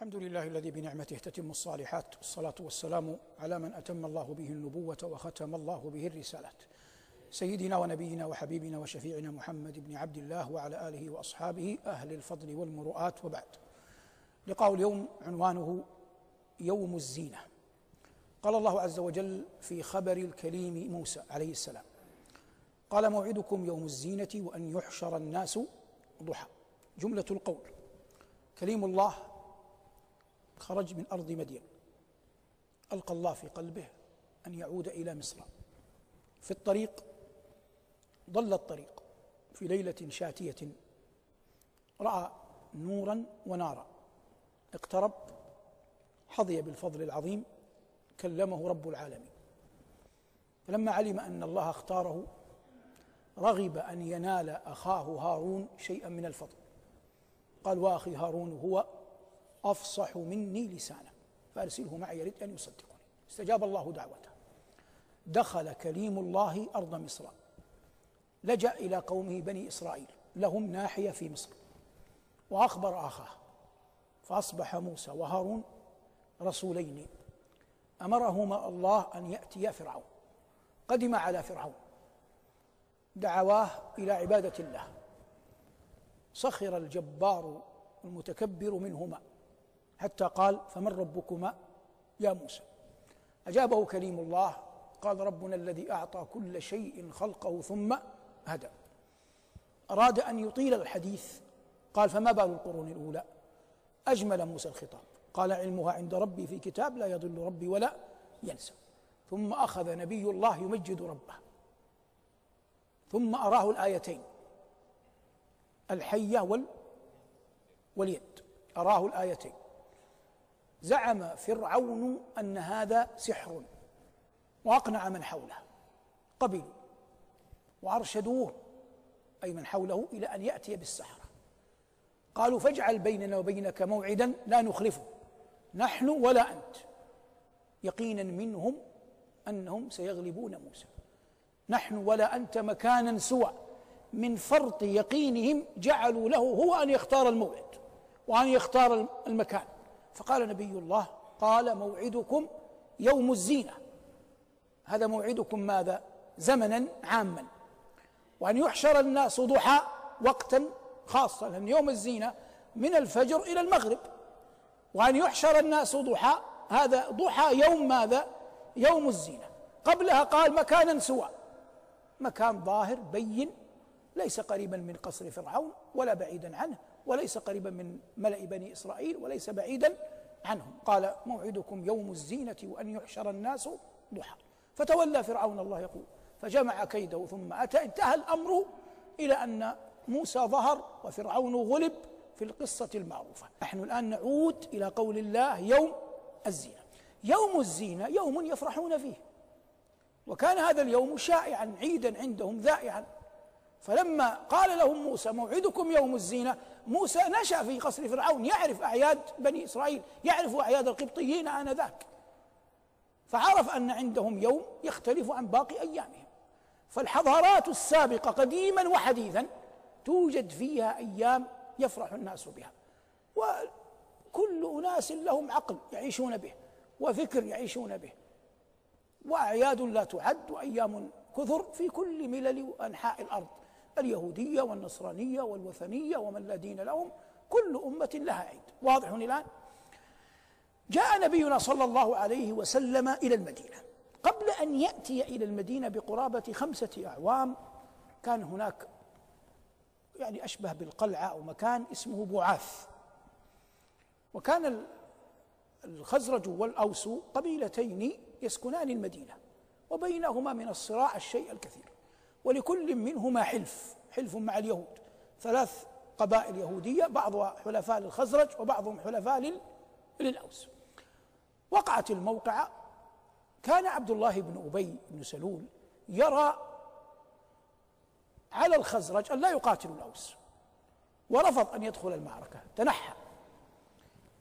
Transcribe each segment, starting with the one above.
الحمد لله الذي بنعمته تتم الصالحات والصلاة والسلام على من أتم الله به النبوة وختم الله به الرسالات. سيدنا ونبينا وحبيبنا وشفيعنا محمد بن عبد الله وعلى آله وأصحابه أهل الفضل والمروءات وبعد. لقاء اليوم عنوانه يوم الزينة. قال الله عز وجل في خبر الكليم موسى عليه السلام قال موعدكم يوم الزينة وأن يحشر الناس ضحى. جملة القول كليم الله خرج من أرض مدين. ألقى الله في قلبه أن يعود إلى مصر. في الطريق ضل الطريق في ليلة شاتية. رأى نورا ونارا. اقترب حظي بالفضل العظيم كلمه رب العالمين. فلما علم أن الله اختاره رغب أن ينال أخاه هارون شيئا من الفضل. قال وأخي هارون هو أفصح مني لسانا. فارسله معي يريد أن يصدقني. استجاب الله دعوته. دخل كليم الله أرض مصر. لجأ إلى قومه بني إسرائيل. لهم ناحية في مصر. وأخبر أخاه. فأصبح موسى وهارون رسولين. أمرهما الله أن ياتيا فرعون. قدم على فرعون. دعواه إلى عبادة الله. سخر الجبار المتكبر منهما. حتى قال فمن ربكما يا موسى؟ أجابه كريم الله قال ربنا الذي أعطى كل شيء خلقه ثم هدى. أراد أن يطيل الحديث قال فما بال القرون الأولى؟ أجمل موسى الخطاب. قال علمها عند ربي في كتاب لا يضل ربي ولا ينسى. ثم أخذ نبي الله يمجد ربه. ثم أراه الآيتين الحية وال واليد. أراه الآيتين. زعم فرعون أن هذا سحر وأقنع من حوله قبلوا وأرشدوه أي من حوله إلى أن يأتي بالسحرة. قالوا فاجعل بيننا وبينك موعدا لا نخلفه نحن ولا أنت. يقينا منهم أنهم سيغلبون موسى. نحن ولا أنت مكانا سوى. من فرط يقينهم جعلوا له هو أن يختار الموعد وأن يختار المكان. فقال نبي الله قال موعدكم يوم الزينة. هذا موعدكم ماذا؟ زمنا عاما. وأن يحشر الناس ضحى وقتا خاصا لأن يوم الزينة من الفجر إلى المغرب. وأن يحشر الناس ضحى هذا ضحى يوم ماذا؟ يوم الزينة. قبلها قال مكانا سوى. مكان ظاهر بين ليس قريبا من قصر فرعون ولا بعيدا عنه. وليس قريبا من ملأ بني إسرائيل وليس بعيدا عنهم. قال موعدكم يوم الزينة وأن يحشر الناس ضحى. فتولى فرعون الله يقول فجمع كيده ثم أتى. انتهى الأمر إلى أن موسى ظهر وفرعون غلب في القصة المعروفة. نحن الآن نعود إلى قول الله يوم الزينة. يوم الزينة يوم يفرحون فيه. وكان هذا اليوم شائعا عيدا عندهم ذائعا. فلما قال لهم موسى موعدكم يوم الزينة موسى نشأ في قصر فرعون يعرف أعياد بني إسرائيل يعرف أعياد القبطيين آنذاك. فعرف أن عندهم يوم يختلف عن باقي أيامهم. فالحضارات السابقة قديما وحديثا توجد فيها أيام يفرح الناس بها. وكل أناس لهم عقل يعيشون به وفكر يعيشون به. وأعياد لا تعد وأيام كثر في كل ملل وأنحاء الأرض. اليهودية والنصرانية والوثنية ومن لا دين لهم كل أمة لها عيد. واضح الآن؟ جاء نبينا صلى الله عليه وسلم إلى المدينة. قبل أن يأتي إلى المدينة بقرابة خمسة أعوام كان هناك يعني أشبه بالقلعة أو مكان اسمه بعاث وكان الخزرج والأوس قبيلتين يسكنان المدينة وبينهما من الصراع الشيء الكثير. ولكل منهما حلف حلف مع اليهود. ثلاث قبائل يهودية بعضها حلفاء للخزرج وبعضهم حلفاء للأوس. وقعت الموقعة كان عبد الله بن أبي بن سلول يرى على الخزرج أن لا يقاتلوا الأوس ورفض أن يدخل المعركة تنحى.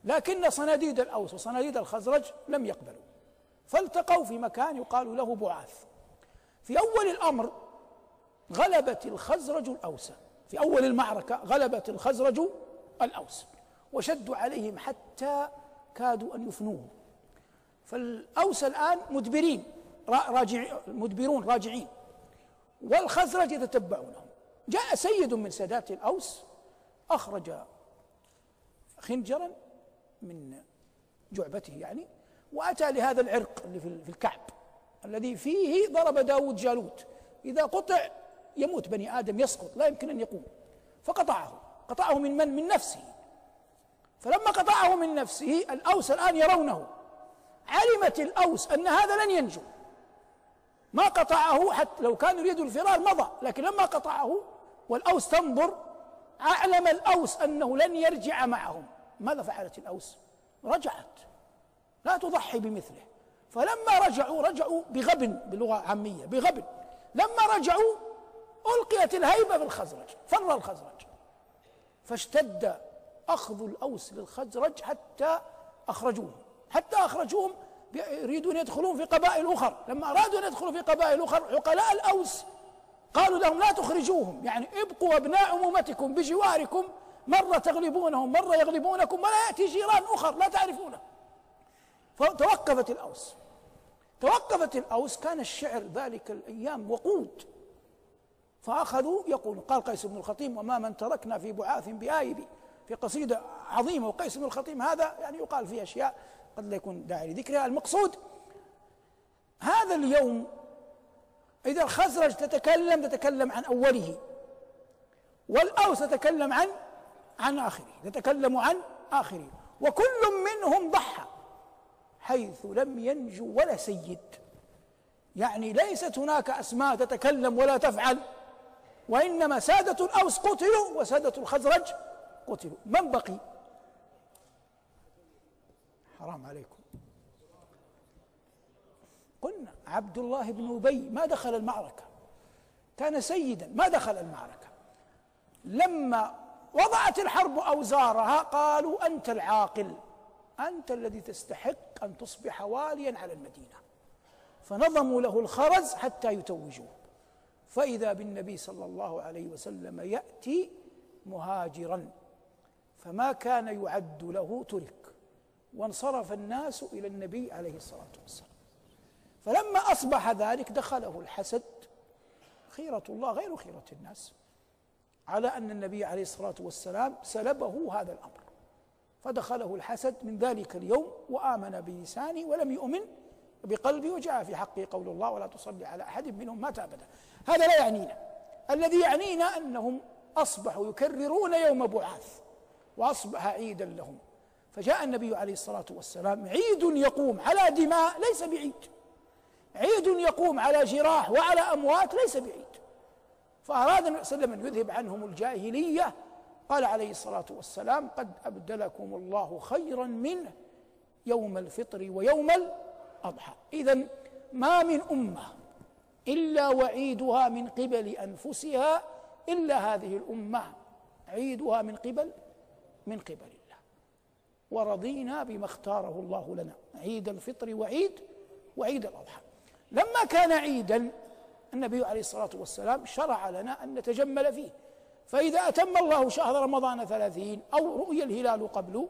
لكن صناديد الأوس وصناديد الخزرج لم يقبلوا. فالتقوا في مكان يقال له بعاث. في أول الأمر غلبت الخزرج الأوس في أول المعركة غلبت الخزرج الأوس وشدوا عليهم حتى كادوا أن يفنوهم. فالأوس الآن مدبرين راجع مدبرون راجعين. والخزرج يتتبعونهم. جاء سيد من سادات الأوس أخرج خنجرا من جعبته يعني وأتى لهذا العرق اللي في الكعب الذي فيه ضرب داود جالوت. إذا قطع يموت بني آدم يسقط لا يمكن أن يقوم. فقطعه. قطعه من من؟ من نفسه. فلما قطعه من نفسه الأوس الآن يرونه. علمت الأوس أن هذا لن ينجو. ما قطعه حتى لو كان يريد الفرار مضى لكن لما قطعه والأوس تنظر أعلم الأوس أنه لن يرجع معهم. ماذا فعلت الأوس؟ رجعت. لا تضحي بمثله. فلما رجعوا رجعوا بغبن بلغة عامية بغبن. لما رجعوا ألقيت الهيبة في الخزرج فر الخزرج. فاشتد أخذ الأوس للخزرج حتى أخرجوهم حتى أخرجوهم يريدون يدخلون في قبائل أخر. لما أرادوا أن يدخلوا في قبائل أخر عقلاء الأوس قالوا لهم لا تخرجوهم. يعني ابقوا أبناء أمومتكم بجواركم مرة تغلبونهم مرة يغلبونكم ولا يأتي جيران أخر لا تعرفونه. فتوقفت الأوس. توقفت الأوس. كان الشعر ذلك الأيام وقود. فأخذوا يقول قال قيس بن الخطيم وما من تركنا في بعاث بآيب في قصيدة عظيمة وقيس بن الخطيم هذا يعني يقال فيه أشياء قد لا يكون داعي لذكرها. المقصود هذا اليوم إذا الخزرج تتكلم تتكلم عن أوله والأوس تتكلم عن عن آخره تتكلم عن آخره وكل منهم ضحى حيث لم ينجو ولا سيد. يعني ليست هناك أسماء تتكلم ولا تفعل. وإنما سادة الأوس قتلوا وسادة الخزرج قتلوا. من بقي؟ حرام عليكم. قلنا عبد الله بن أبي ما دخل المعركة. كان سيدا ما دخل المعركة. لما وضعت الحرب أوزارها قالوا أنت العاقل أنت الذي تستحق أن تصبح واليا على المدينة. فنظموا له الخرز حتى يتوجوه. فإذا بالنبي صلى الله عليه وسلم يأتي مهاجرا فما كان يعد له ترك وانصرف الناس إلى النبي عليه الصلاة والسلام. فلما أصبح ذلك دخله الحسد. خيرة الله غير خيرة الناس. على أن النبي عليه الصلاة والسلام سلبه هذا الأمر. فدخله الحسد من ذلك اليوم وآمن بلسانه ولم يؤمن بقلبه وجاء في حقه قول الله ولا تصلي على أحد منهم مات أبدا. هذا لا يعنينا. الذي يعنينا أنهم أصبحوا يكررون يوم بعاث وأصبح عيدا لهم. فجاء النبي عليه الصلاة والسلام عيد يقوم على دماء ليس بعيد. عيد يقوم على جراح وعلى أموات ليس بعيد. فأراد النبي صلى الله عليه وسلم أن يذهب عنهم الجاهلية. قال عليه الصلاة والسلام قد أبدلكم الله خيرا منه يوم الفطر ويوم الأضحى إذا ما من أمة إلا وعيدها من قبل أنفسها إلا هذه الأمة. عيدها من قبل من قبل الله. ورضينا بما اختاره الله لنا. عيد الفطر وعيد وعيد الأضحى. لما كان عيدا النبي عليه الصلاة والسلام شرع لنا أن نتجمل فيه. فإذا أتم الله شهر رمضان ثلاثين أو رؤي الهلال قبله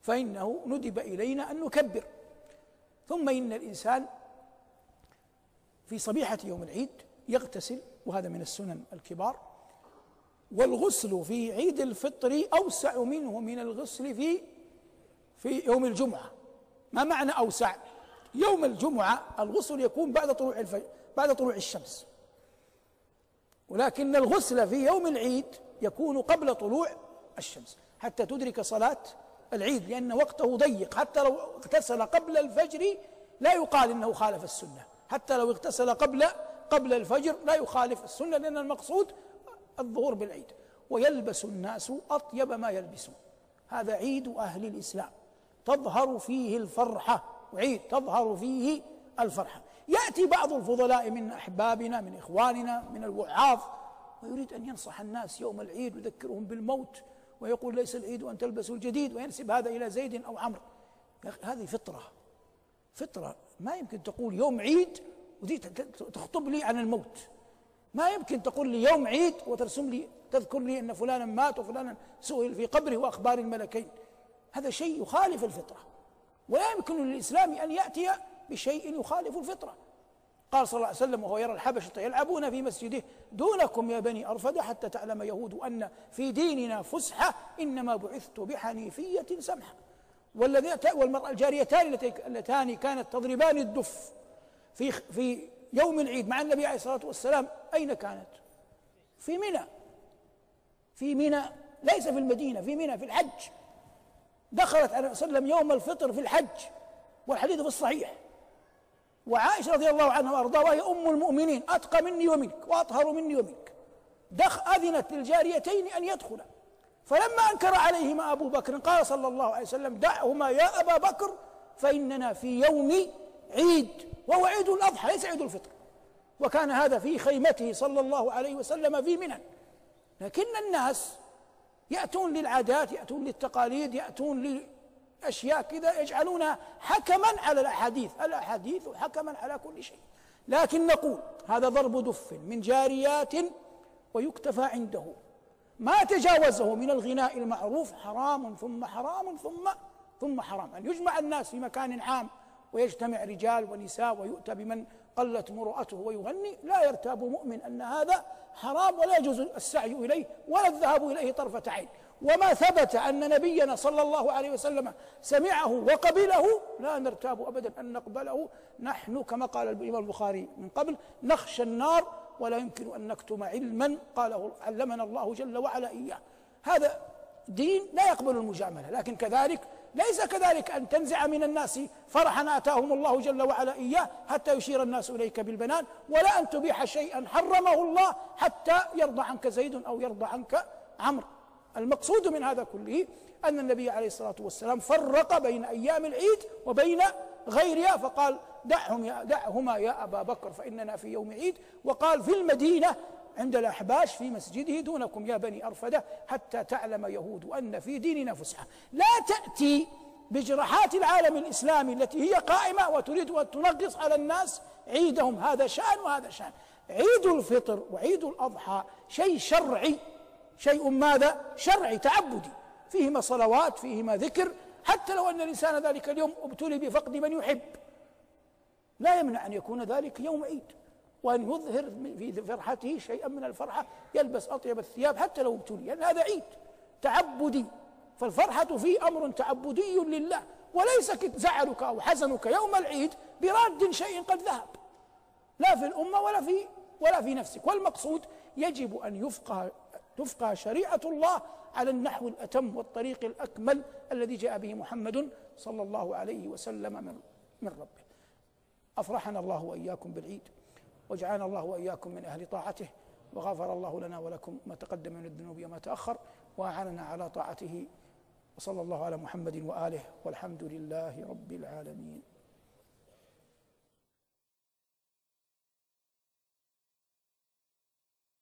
فإنه ندب إلينا أن نكبر. ثم إن الإنسان في صبيحة يوم العيد يغتسل وهذا من السنن الكبار والغسل في عيد الفطر أوسع منه من الغسل في في يوم الجمعة. ما معنى أوسع؟ يوم الجمعة الغسل يكون بعد طلوع الفجر بعد طلوع الشمس. ولكن الغسل في يوم العيد يكون قبل طلوع الشمس. حتى تدرك صلاة العيد لأن وقته ضيق. حتى لو اغتسل قبل الفجر لا يقال إنه خالف السنة. حتى لو اغتسل قبل قبل الفجر لا يخالف السنة لأن المقصود الظهور بالعيد. ويلبس الناس أطيب ما يلبسون. هذا عيد أهل الإسلام. تظهر فيه الفرحة. وعيد تظهر فيه الفرحة. يأتي بعض الفضلاء من أحبابنا من إخواننا من الوعاظ ويريد أن ينصح الناس يوم العيد ويذكرهم بالموت. ويقول ليس العيد أن تلبسوا الجديد وينسب هذا إلى زيد أو عمرو. هذه فطرة. فطرة. ما يمكن تقول يوم عيد وتخطب لي عن الموت. ما يمكن تقول لي يوم عيد وترسم لي تذكر لي أن فلانا مات وفلانا سئل في قبره وأخبار الملكين. هذا شيء يخالف الفطرة. ولا يمكن للإسلام أن يأتي بشيء يخالف الفطرة. قال صلى الله عليه وسلم وهو يرى الحبشة يلعبون في مسجده دونكم يا بني أرفد حتى تعلم يهود أن في ديننا فسحة إنما بعثت بحنيفية سمحة. والذي والمرأة الجاريتان اللتان كانت تضربان الدف في في يوم العيد مع النبي عليه الصلاة والسلام. أين كانت؟ في منى. في منى. ليس في المدينة في منى في الحج. دخلت عليه وسلم يوم الفطر في الحج والحديث في الصحيح. وعائشة رضي الله عنها وأرضاها وهي أم المؤمنين أتقى مني ومنك وأطهر مني ومنك. دخ أذنت للجاريتين أن يدخلا. فلما أنكر عليهما أبو بكر قال صلى الله عليه وسلم دعهما يا أبا بكر فإننا في يوم عيد وهو عيد الأضحى ليس عيد الفطر. وكان هذا في خيمته صلى الله عليه وسلم في منى. لكن الناس يأتون للعادات يأتون للتقاليد يأتون لأشياء كذا يجعلونها حكما على الأحاديث. الأحاديث حكما على كل شيء. لكن نقول هذا ضرب دف من جاريات ويكتفى عنده. ما تجاوزه من الغناء المعروف حرام ثم حرام ثم ثم حرام. أن يجمع الناس في مكان عام ويجتمع رجال ونساء ويؤتى بمن قلت مروءته ويغني. لا يرتاب مؤمن أن هذا حرام ولا يجوز السعي إليه ولا الذهاب إليه طرفة عين. وما ثبت أن نبينا صلى الله عليه وسلم سمعه وقبله لا نرتاب أبدا أن نقبله. نحن كما قال الإمام البخاري من قبل نخشى النار ولا يمكن أن نكتم علما قاله علمنا الله جل وعلا إياه. هذا دين لا يقبل المجاملة لكن كذلك ليس كذلك أن تنزع من الناس فرحا آتاهم الله جل وعلا إياه حتى يشير الناس إليك بالبنان ولا أن تبيح شيئا حرمه الله حتى يرضى عنك زيد أو يرضى عنك عمرو. المقصود من هذا كله أن النبي عليه الصلاة والسلام فرق بين أيام العيد وبين غيرها فقال دعهم يا دعهما يا أبا بكر فإننا في يوم عيد. وقال في المدينة عند الأحباش في مسجده دونكم يا بني أرفدة حتى تعلم يهود أن في ديننا فسحة لا تأتي بجراحات العالم الإسلامي التي هي قائمة وتريد أن تنقص على الناس عيدهم. هذا شأن وهذا شأن. عيد الفطر وعيد الأضحى شيء شرعي. شيء ماذا؟ شرعي تعبدي. فيهما صلوات فيهما ذكر. حتى لو أن الإنسان ذلك اليوم ابتلي بفقد من يحب. لا يمنع أن يكون ذلك يوم عيد. وأن يظهر في فرحته شيئا من الفرحة يلبس أطيب الثياب حتى لو ابتلي. لأن هذا عيد تعبدي. فالفرحة فيه أمر تعبدي لله. وليس زعلك أو حزنك يوم العيد براد شيء قد ذهب. لا في الأمة ولا في ولا في نفسك. والمقصود يجب أن يفقه تفقه شريعة الله على النحو الأتم والطريق الأكمل الذي جاء به محمد صلى الله عليه وسلم من من ربه. أفرحنا الله وإياكم بالعيد وجعلنا الله وإياكم من أهل طاعته وغفر الله لنا ولكم ما تقدم من الذنوب وما تأخر وأعاننا على طاعته وصلى الله على محمد وآله والحمد لله رب العالمين.